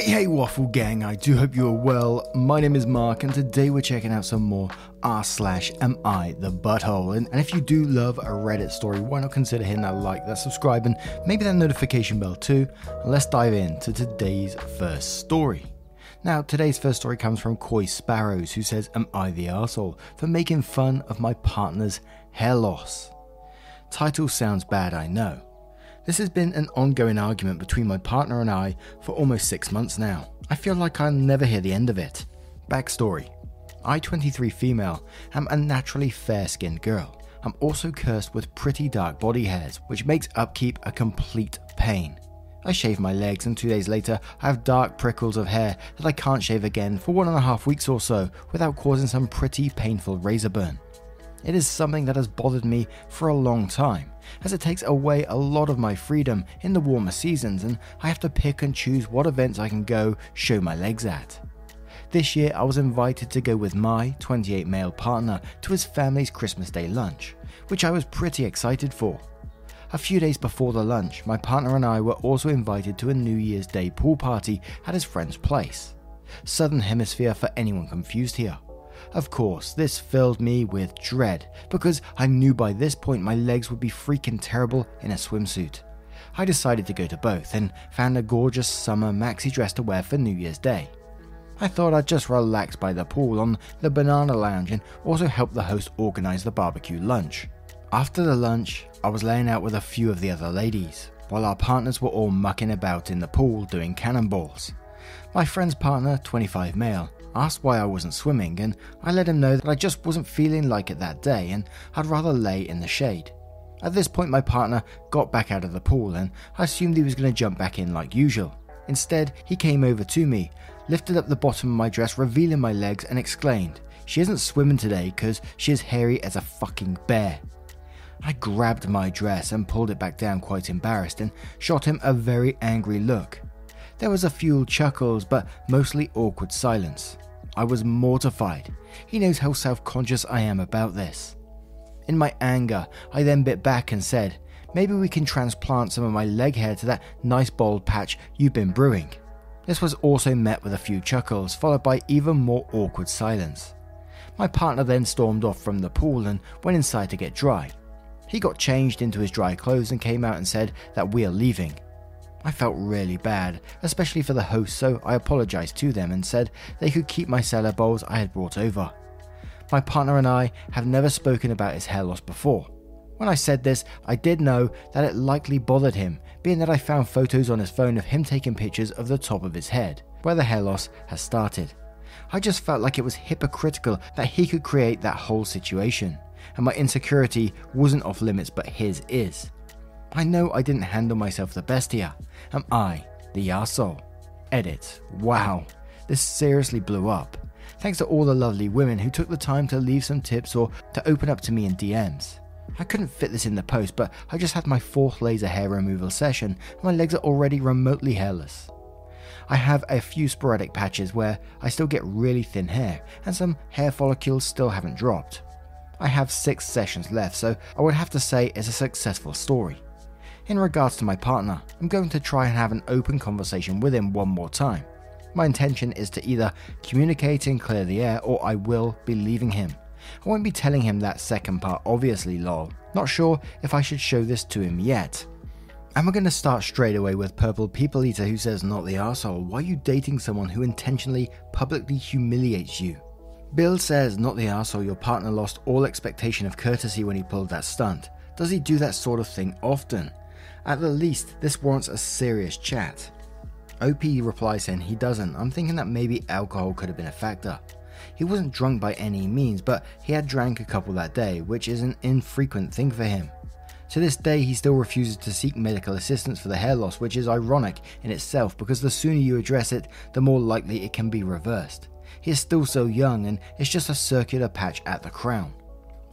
Hey, hey, Waffle Gang, I do hope you are well. My name is Mark, and today we're checking out some more r slash am I the butthole. And, and if you do love a Reddit story, why not consider hitting that like, that subscribe, and maybe that notification bell too? Let's dive into today's first story. Now, today's first story comes from Coy Sparrows, who says, Am I the asshole for making fun of my partner's hair loss? Title sounds bad, I know. This has been an ongoing argument between my partner and I for almost six months now. I feel like I'll never hear the end of it. Backstory I, 23 female, am a naturally fair skinned girl. I'm also cursed with pretty dark body hairs, which makes upkeep a complete pain. I shave my legs, and two days later, I have dark prickles of hair that I can't shave again for one and a half weeks or so without causing some pretty painful razor burn. It is something that has bothered me for a long time, as it takes away a lot of my freedom in the warmer seasons, and I have to pick and choose what events I can go show my legs at. This year, I was invited to go with my 28 male partner to his family's Christmas Day lunch, which I was pretty excited for. A few days before the lunch, my partner and I were also invited to a New Year's Day pool party at his friend's place. Southern Hemisphere for anyone confused here. Of course, this filled me with dread because I knew by this point my legs would be freaking terrible in a swimsuit. I decided to go to both and found a gorgeous summer maxi dress to wear for New Year's Day. I thought I'd just relax by the pool on the banana lounge and also help the host organize the barbecue lunch. After the lunch, I was laying out with a few of the other ladies, while our partners were all mucking about in the pool doing cannonballs. My friend's partner, 25 male, asked why I wasn't swimming, and I let him know that I just wasn't feeling like it that day and I'd rather lay in the shade. At this point, my partner got back out of the pool, and I assumed he was going to jump back in like usual. Instead, he came over to me, lifted up the bottom of my dress, revealing my legs, and exclaimed, She isn't swimming today because she is hairy as a fucking bear. I grabbed my dress and pulled it back down, quite embarrassed, and shot him a very angry look. There was a few chuckles, but mostly awkward silence. I was mortified. He knows how self conscious I am about this. In my anger, I then bit back and said, Maybe we can transplant some of my leg hair to that nice bald patch you've been brewing. This was also met with a few chuckles, followed by even more awkward silence. My partner then stormed off from the pool and went inside to get dry. He got changed into his dry clothes and came out and said that we are leaving. I felt really bad, especially for the host, so I apologized to them and said they could keep my cellar bowls I had brought over. My partner and I have never spoken about his hair loss before. When I said this, I did know that it likely bothered him, being that I found photos on his phone of him taking pictures of the top of his head, where the hair loss has started. I just felt like it was hypocritical that he could create that whole situation, and my insecurity wasn't off limits, but his is. I know I didn't handle myself the best here. Am I the arsehole? Edit. Wow, this seriously blew up. Thanks to all the lovely women who took the time to leave some tips or to open up to me in DMs. I couldn't fit this in the post, but I just had my fourth laser hair removal session and my legs are already remotely hairless. I have a few sporadic patches where I still get really thin hair, and some hair follicles still haven't dropped. I have six sessions left, so I would have to say it's a successful story. In regards to my partner, I'm going to try and have an open conversation with him one more time. My intention is to either communicate and clear the air, or I will be leaving him. I won't be telling him that second part, obviously, lol. Not sure if I should show this to him yet. And we're going to start straight away with Purple People Eater who says, Not the asshole. Why are you dating someone who intentionally publicly humiliates you? Bill says, Not the asshole. Your partner lost all expectation of courtesy when he pulled that stunt. Does he do that sort of thing often? At the least, this warrants a serious chat. OP replies saying he doesn't. I'm thinking that maybe alcohol could have been a factor. He wasn't drunk by any means, but he had drank a couple that day, which is an infrequent thing for him. To this day, he still refuses to seek medical assistance for the hair loss, which is ironic in itself because the sooner you address it, the more likely it can be reversed. He is still so young and it's just a circular patch at the crown.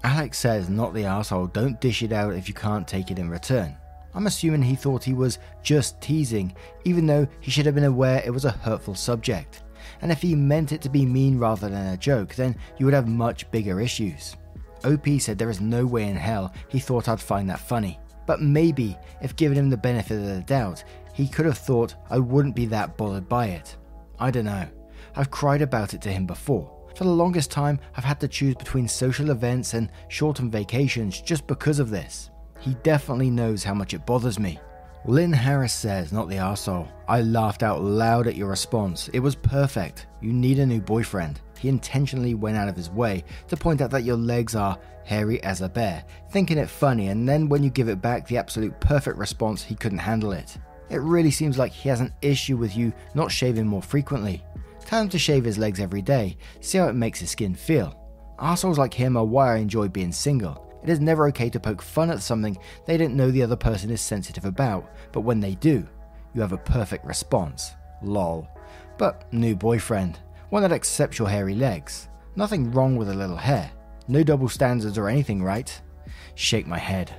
Alex says, not the asshole, don't dish it out if you can't take it in return. I'm assuming he thought he was just teasing, even though he should have been aware it was a hurtful subject. And if he meant it to be mean rather than a joke, then you would have much bigger issues. OP said there is no way in hell he thought I'd find that funny. But maybe, if given him the benefit of the doubt, he could have thought I wouldn't be that bothered by it. I don't know. I've cried about it to him before. For the longest time, I've had to choose between social events and shortened vacations just because of this. He definitely knows how much it bothers me. Lynn Harris says, not the arsehole. I laughed out loud at your response. It was perfect. You need a new boyfriend. He intentionally went out of his way to point out that your legs are hairy as a bear, thinking it funny, and then when you give it back the absolute perfect response, he couldn't handle it. It really seems like he has an issue with you not shaving more frequently. Tell him to shave his legs every day, see how it makes his skin feel. Assholes like him are why I enjoy being single. It is never okay to poke fun at something they don't know the other person is sensitive about, but when they do, you have a perfect response. Lol. But new boyfriend, one that accepts your hairy legs. Nothing wrong with a little hair. No double standards or anything, right? Shake my head.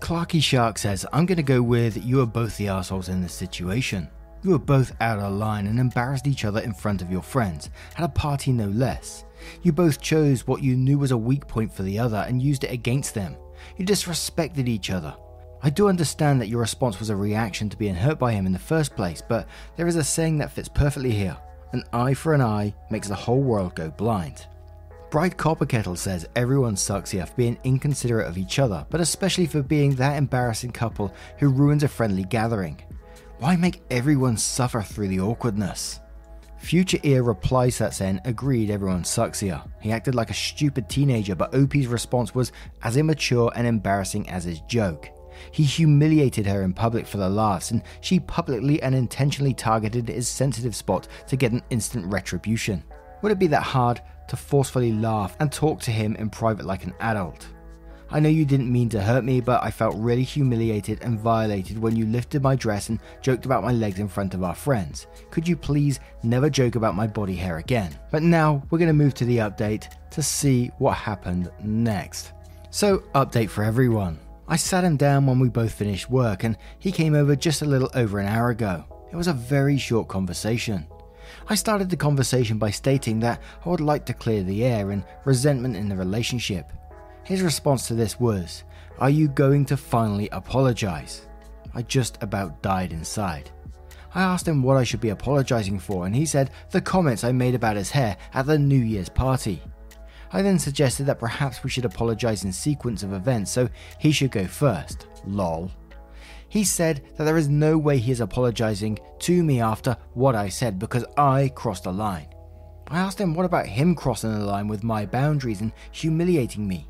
Clarky Shark says, I'm gonna go with you are both the assholes in this situation. You were both out of line and embarrassed each other in front of your friends, at a party no less. You both chose what you knew was a weak point for the other and used it against them. You disrespected each other. I do understand that your response was a reaction to being hurt by him in the first place, but there is a saying that fits perfectly here an eye for an eye makes the whole world go blind. Bright Copper Kettle says everyone sucks here for being inconsiderate of each other, but especially for being that embarrassing couple who ruins a friendly gathering. Why make everyone suffer through the awkwardness? Future Ear replies that saying, agreed everyone sucks here. He acted like a stupid teenager, but OP's response was as immature and embarrassing as his joke. He humiliated her in public for the laughs, and she publicly and intentionally targeted his sensitive spot to get an instant retribution. Would it be that hard to forcefully laugh and talk to him in private like an adult? I know you didn't mean to hurt me, but I felt really humiliated and violated when you lifted my dress and joked about my legs in front of our friends. Could you please never joke about my body hair again? But now we're going to move to the update to see what happened next. So, update for everyone. I sat him down when we both finished work, and he came over just a little over an hour ago. It was a very short conversation. I started the conversation by stating that I would like to clear the air and resentment in the relationship. His response to this was, Are you going to finally apologize? I just about died inside. I asked him what I should be apologizing for, and he said the comments I made about his hair at the New Year's party. I then suggested that perhaps we should apologize in sequence of events, so he should go first. Lol. He said that there is no way he is apologizing to me after what I said because I crossed a line. I asked him what about him crossing the line with my boundaries and humiliating me.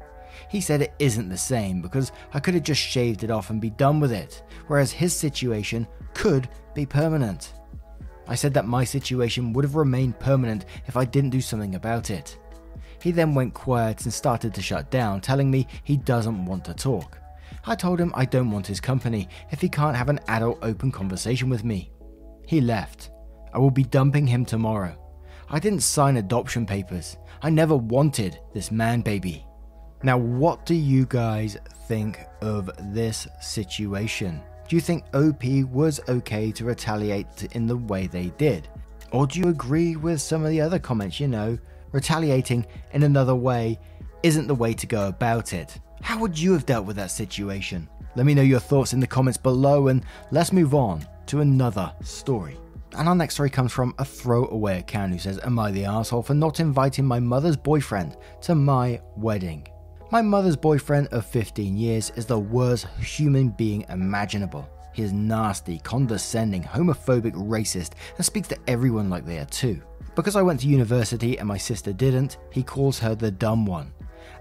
He said it isn't the same because I could have just shaved it off and be done with it, whereas his situation could be permanent. I said that my situation would have remained permanent if I didn't do something about it. He then went quiet and started to shut down, telling me he doesn't want to talk. I told him I don't want his company if he can't have an adult open conversation with me. He left. I will be dumping him tomorrow. I didn't sign adoption papers. I never wanted this man baby. Now, what do you guys think of this situation? Do you think OP was okay to retaliate in the way they did? Or do you agree with some of the other comments? You know, retaliating in another way isn't the way to go about it. How would you have dealt with that situation? Let me know your thoughts in the comments below and let's move on to another story. And our next story comes from a throwaway account who says, Am I the asshole for not inviting my mother's boyfriend to my wedding? My mother's boyfriend of 15 years is the worst human being imaginable. He is nasty, condescending, homophobic, racist, and speaks to everyone like they are too. Because I went to university and my sister didn't, he calls her the dumb one.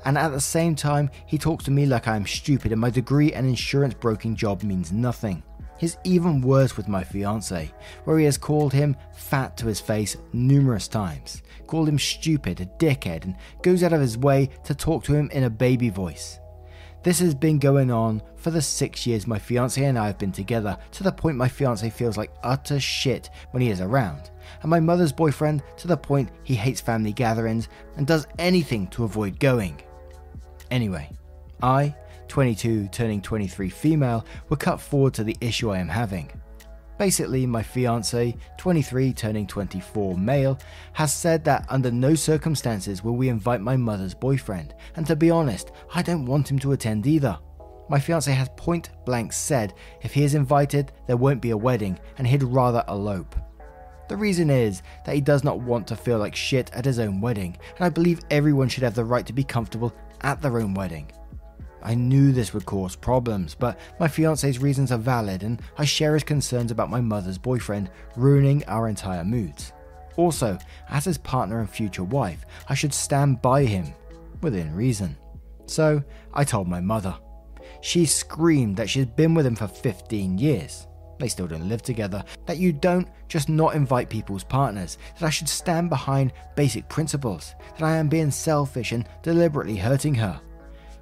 And at the same time, he talks to me like I am stupid and my degree and insurance broking job means nothing. He's even worse with my fiance, where he has called him fat to his face numerous times, called him stupid, a dickhead, and goes out of his way to talk to him in a baby voice. This has been going on for the six years my fiance and I have been together, to the point my fiance feels like utter shit when he is around, and my mother's boyfriend to the point he hates family gatherings and does anything to avoid going. Anyway, I, 22 turning 23 female, were cut forward to the issue I am having. Basically, my fiance, 23 turning 24 male, has said that under no circumstances will we invite my mother's boyfriend, and to be honest, I don't want him to attend either. My fiance has point blank said if he is invited, there won't be a wedding, and he'd rather elope. The reason is that he does not want to feel like shit at his own wedding, and I believe everyone should have the right to be comfortable at their own wedding. I knew this would cause problems, but my fiance's reasons are valid and I share his concerns about my mother's boyfriend ruining our entire moods. Also, as his partner and future wife, I should stand by him, within reason. So, I told my mother. She screamed that she's been with him for 15 years. They still don't live together. That you don't just not invite people's partners. That I should stand behind basic principles. That I am being selfish and deliberately hurting her.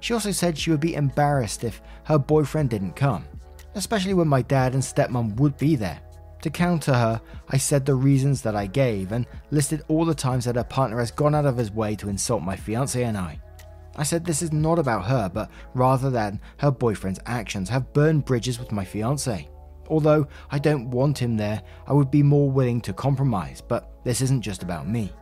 She also said she would be embarrassed if her boyfriend didn't come, especially when my dad and stepmom would be there. To counter her, I said the reasons that I gave and listed all the times that her partner has gone out of his way to insult my fiance and I. I said this is not about her, but rather than her boyfriend's actions have burned bridges with my fiance. Although I don't want him there, I would be more willing to compromise, but this isn't just about me.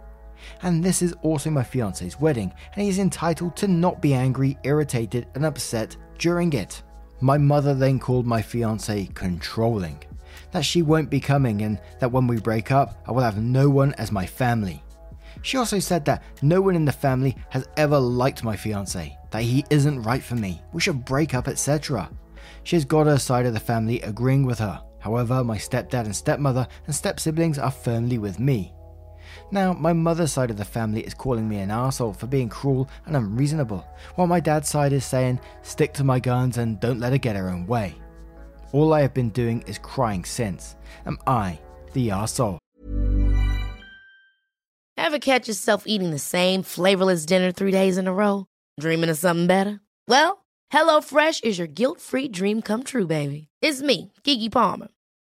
And this is also my fiance's wedding, and he is entitled to not be angry, irritated, and upset during it. My mother then called my fiance controlling, that she won't be coming, and that when we break up, I will have no one as my family. She also said that no one in the family has ever liked my fiance, that he isn't right for me, we should break up, etc. She has got her side of the family agreeing with her. However, my stepdad and stepmother and step siblings are firmly with me. Now, my mother's side of the family is calling me an asshole for being cruel and unreasonable, while my dad's side is saying, stick to my guns and don't let her get her own way. All I have been doing is crying since. Am I the asshole? Ever catch yourself eating the same flavorless dinner three days in a row? Dreaming of something better? Well, HelloFresh is your guilt free dream come true, baby. It's me, Keke Palmer.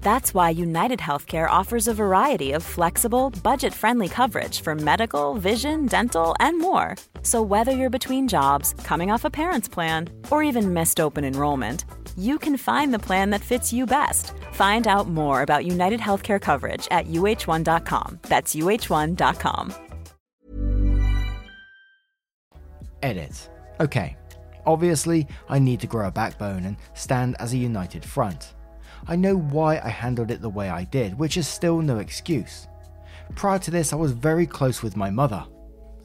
That's why United Healthcare offers a variety of flexible, budget friendly coverage for medical, vision, dental, and more. So, whether you're between jobs, coming off a parent's plan, or even missed open enrollment, you can find the plan that fits you best. Find out more about United Healthcare coverage at uh1.com. That's uh1.com. Edit. Okay, obviously, I need to grow a backbone and stand as a united front. I know why I handled it the way I did, which is still no excuse. Prior to this, I was very close with my mother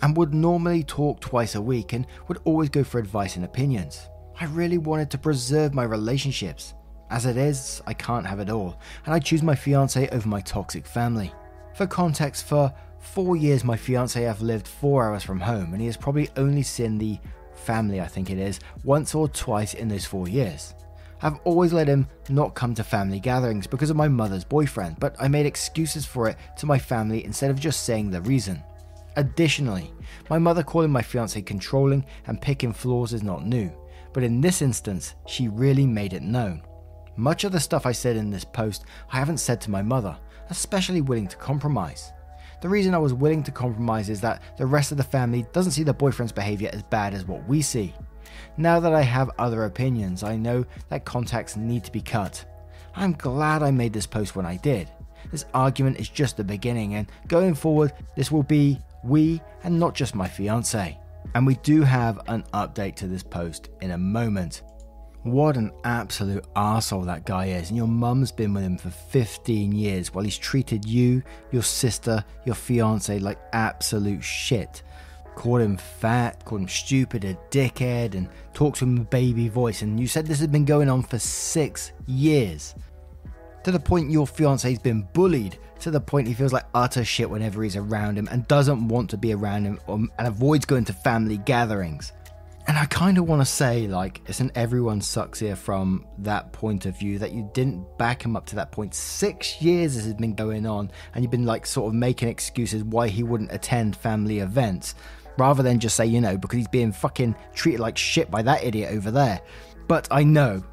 and would normally talk twice a week and would always go for advice and opinions. I really wanted to preserve my relationships. As it is, I can't have it all, and I choose my fiance over my toxic family. For context, for four years, my fiance have lived four hours from home, and he has probably only seen the family, I think it is, once or twice in those four years. I've always let him not come to family gatherings because of my mother's boyfriend, but I made excuses for it to my family instead of just saying the reason. Additionally, my mother calling my fiance controlling and picking flaws is not new, but in this instance, she really made it known. Much of the stuff I said in this post, I haven't said to my mother, especially willing to compromise. The reason I was willing to compromise is that the rest of the family doesn't see the boyfriend's behavior as bad as what we see. Now that I have other opinions, I know that contacts need to be cut. I'm glad I made this post when I did. This argument is just the beginning, and going forward, this will be we and not just my fiance. And we do have an update to this post in a moment. What an absolute asshole that guy is. And your mum's been with him for 15 years while he's treated you, your sister, your fiance like absolute shit. Called him fat, called him stupid, a dickhead, and talked to him with a baby voice. And you said this has been going on for six years. To the point your fiance's been bullied, to the point he feels like utter shit whenever he's around him and doesn't want to be around him or, and avoids going to family gatherings. And I kind of want to say, like, isn't everyone sucks here from that point of view that you didn't back him up to that point? Six years this has been going on, and you've been like sort of making excuses why he wouldn't attend family events, rather than just say, you know, because he's being fucking treated like shit by that idiot over there. But I know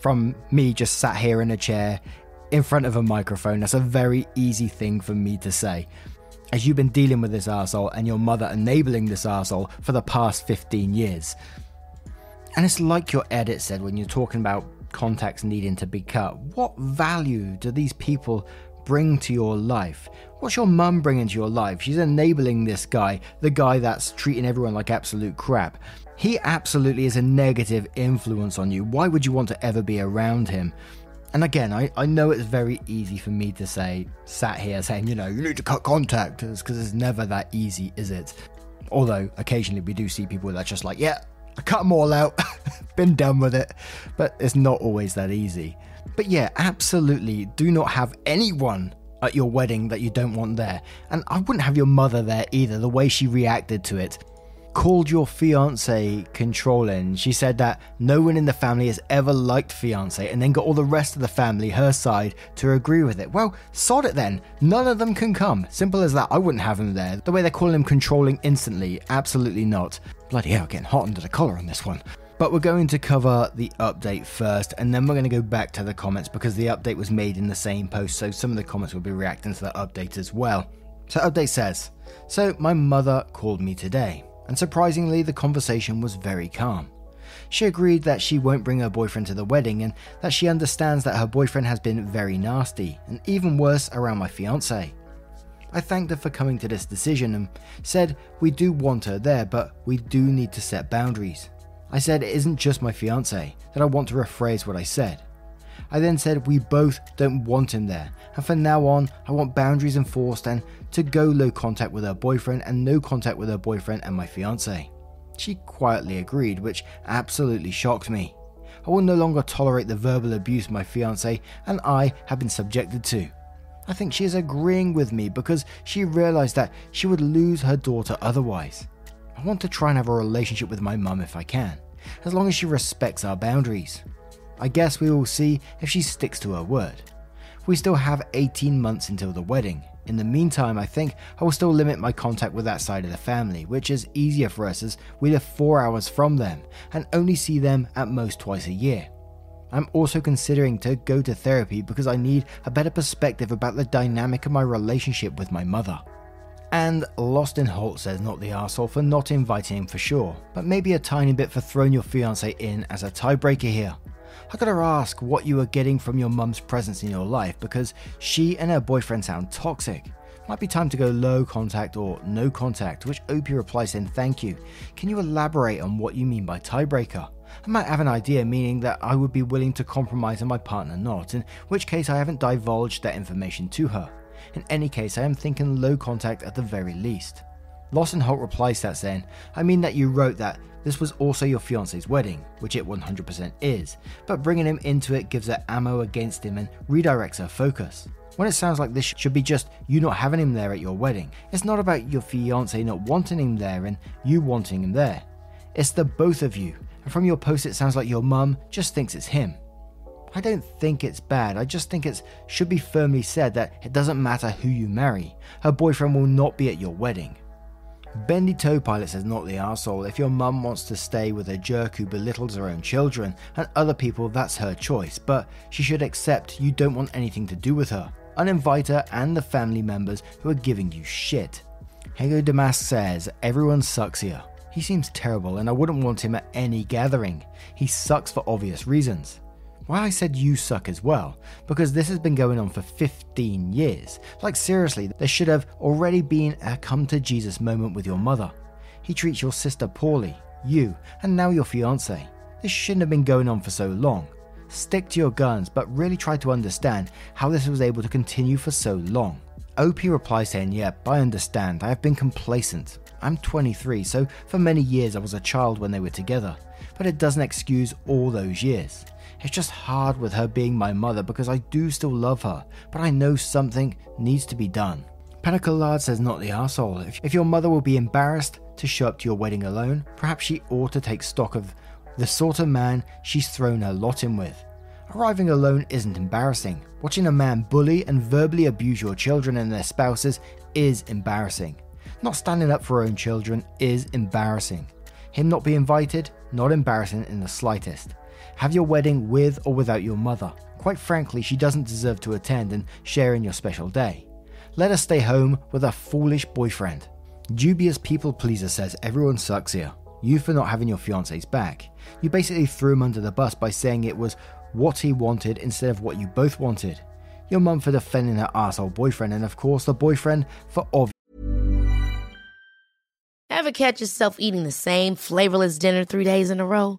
from me just sat here in a chair in front of a microphone, that's a very easy thing for me to say as you've been dealing with this asshole and your mother enabling this asshole for the past 15 years. And it's like your edit said when you're talking about contacts needing to be cut. What value do these people bring to your life? What's your mum bringing to your life? She's enabling this guy, the guy that's treating everyone like absolute crap. He absolutely is a negative influence on you. Why would you want to ever be around him? And again, I, I know it's very easy for me to say, sat here saying, you know, you need to cut contact, because it's never that easy, is it? Although occasionally we do see people that are just like, yeah, I cut them all out, been done with it. But it's not always that easy. But yeah, absolutely do not have anyone at your wedding that you don't want there. And I wouldn't have your mother there either, the way she reacted to it called your fiance controlling. She said that no one in the family has ever liked fiance and then got all the rest of the family, her side, to agree with it. Well, sod it then. None of them can come. Simple as that. I wouldn't have him there. The way they're calling him controlling instantly, absolutely not. Bloody hell, getting hot under the collar on this one. But we're going to cover the update first, and then we're going to go back to the comments because the update was made in the same post, so some of the comments will be reacting to the update as well. So, update says So, my mother called me today and surprisingly, the conversation was very calm. She agreed that she won't bring her boyfriend to the wedding and that she understands that her boyfriend has been very nasty, and even worse around my fiance. I thanked her for coming to this decision and said we do want her there, but we do need to set boundaries. I said it isn't just my fiance, that I want to rephrase what I said. I then said we both don't want him there, and from now on, I want boundaries enforced and to go low contact with her boyfriend and no contact with her boyfriend and my fiance. She quietly agreed, which absolutely shocked me. I will no longer tolerate the verbal abuse my fiance and I have been subjected to. I think she is agreeing with me because she realized that she would lose her daughter otherwise. I want to try and have a relationship with my mum if I can, as long as she respects our boundaries. I guess we will see if she sticks to her word. We still have 18 months until the wedding. In the meantime, I think I will still limit my contact with that side of the family, which is easier for us as we live 4 hours from them and only see them at most twice a year. I'm also considering to go to therapy because I need a better perspective about the dynamic of my relationship with my mother. And Lost in Holt says not the arsehole for not inviting him for sure, but maybe a tiny bit for throwing your fiance in as a tiebreaker here. I gotta ask what you are getting from your mum's presence in your life because she and her boyfriend sound toxic. Might be time to go low contact or no contact, which Opie replies saying thank you. Can you elaborate on what you mean by tiebreaker? I might have an idea, meaning that I would be willing to compromise and my partner not, in which case I haven't divulged that information to her. In any case, I am thinking low contact at the very least. Lawson Holt replies that saying, I mean that you wrote that this was also your fiance's wedding, which it 100% is, but bringing him into it gives her ammo against him and redirects her focus. When it sounds like this should be just you not having him there at your wedding, it's not about your fiance not wanting him there and you wanting him there. It's the both of you, and from your post it sounds like your mum just thinks it's him. I don't think it's bad, I just think it should be firmly said that it doesn't matter who you marry, her boyfriend will not be at your wedding. Bendy Toe Pilot says, Not the asshole. If your mum wants to stay with a jerk who belittles her own children and other people, that's her choice, but she should accept you don't want anything to do with her. Uninvite her and the family members who are giving you shit. Hego Damask says, Everyone sucks here. He seems terrible and I wouldn't want him at any gathering. He sucks for obvious reasons. Why I said you suck as well, because this has been going on for 15 years. Like, seriously, there should have already been a come to Jesus moment with your mother. He treats your sister poorly, you, and now your fiance. This shouldn't have been going on for so long. Stick to your guns, but really try to understand how this was able to continue for so long. OP replies saying, Yep, I understand. I have been complacent. I'm 23, so for many years I was a child when they were together, but it doesn't excuse all those years. It's just hard with her being my mother because I do still love her, but I know something needs to be done. Panacolade says not the asshole. If, if your mother will be embarrassed to show up to your wedding alone, perhaps she ought to take stock of the sort of man she's thrown her lot in with. Arriving alone isn't embarrassing. Watching a man bully and verbally abuse your children and their spouses is embarrassing. Not standing up for her own children is embarrassing. Him not being invited, not embarrassing in the slightest. Have your wedding with or without your mother. Quite frankly, she doesn't deserve to attend and share in your special day. Let her stay home with a foolish boyfriend. Dubious people pleaser says everyone sucks here. You for not having your fiance's back. You basically threw him under the bus by saying it was what he wanted instead of what you both wanted. Your mum for defending her asshole boyfriend, and of course, the boyfriend for obvious. Ever catch yourself eating the same flavorless dinner three days in a row?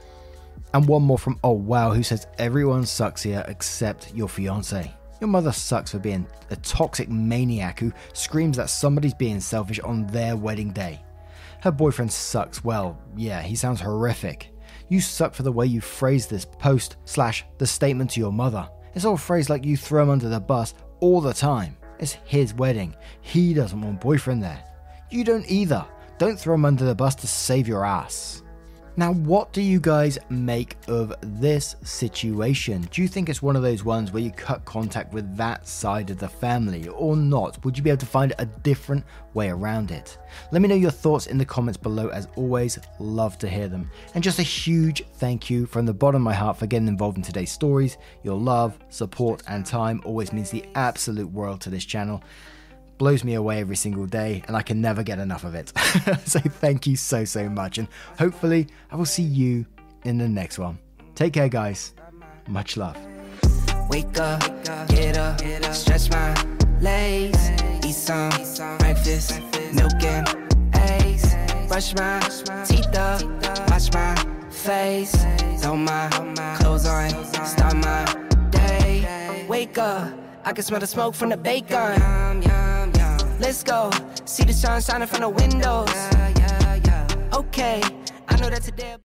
And one more from Oh Wow, who says everyone sucks here except your fiance. Your mother sucks for being a toxic maniac who screams that somebody's being selfish on their wedding day. Her boyfriend sucks. Well, yeah, he sounds horrific. You suck for the way you phrase this post slash the statement to your mother. It's all phrased like you throw him under the bus all the time. It's his wedding. He doesn't want boyfriend there. You don't either. Don't throw him under the bus to save your ass. Now, what do you guys make of this situation? Do you think it's one of those ones where you cut contact with that side of the family or not? Would you be able to find a different way around it? Let me know your thoughts in the comments below. As always, love to hear them. And just a huge thank you from the bottom of my heart for getting involved in today's stories. Your love, support, and time always means the absolute world to this channel blows me away every single day, and I can never get enough of it. so thank you so, so much, and hopefully, I will see you in the next one. Take care, guys. Much love. Wake up, get up, stretch my legs, eat some breakfast, milk and eggs, brush my teeth up, wash my face, throw my clothes on, start my day. Wake up, I can smell the smoke from the bacon. Let's go, see the sun shining from the windows. Okay, I know that today.